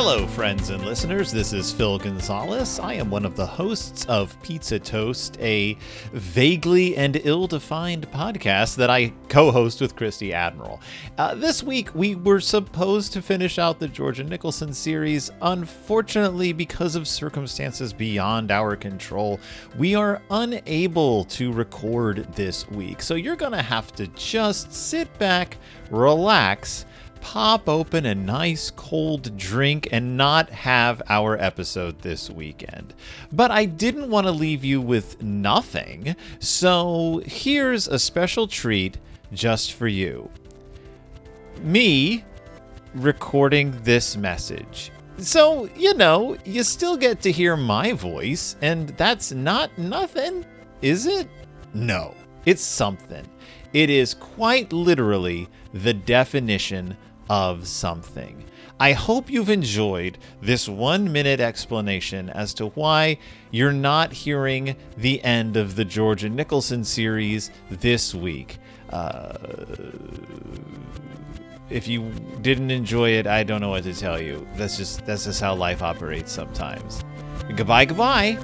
Hello, friends and listeners. This is Phil Gonzalez. I am one of the hosts of Pizza Toast, a vaguely and ill defined podcast that I co host with Christy Admiral. Uh, this week, we were supposed to finish out the Georgia Nicolson series. Unfortunately, because of circumstances beyond our control, we are unable to record this week. So you're going to have to just sit back, relax pop open a nice cold drink and not have our episode this weekend. But I didn't want to leave you with nothing, so here's a special treat just for you. Me recording this message. So, you know, you still get to hear my voice, and that's not nothing, is it? No, it's something. It is quite literally the definition of something. I hope you've enjoyed this one minute explanation as to why you're not hearing the end of the Georgia Nicolson series this week. Uh, if you didn't enjoy it, I don't know what to tell you. That's just that's just how life operates sometimes. Goodbye, goodbye.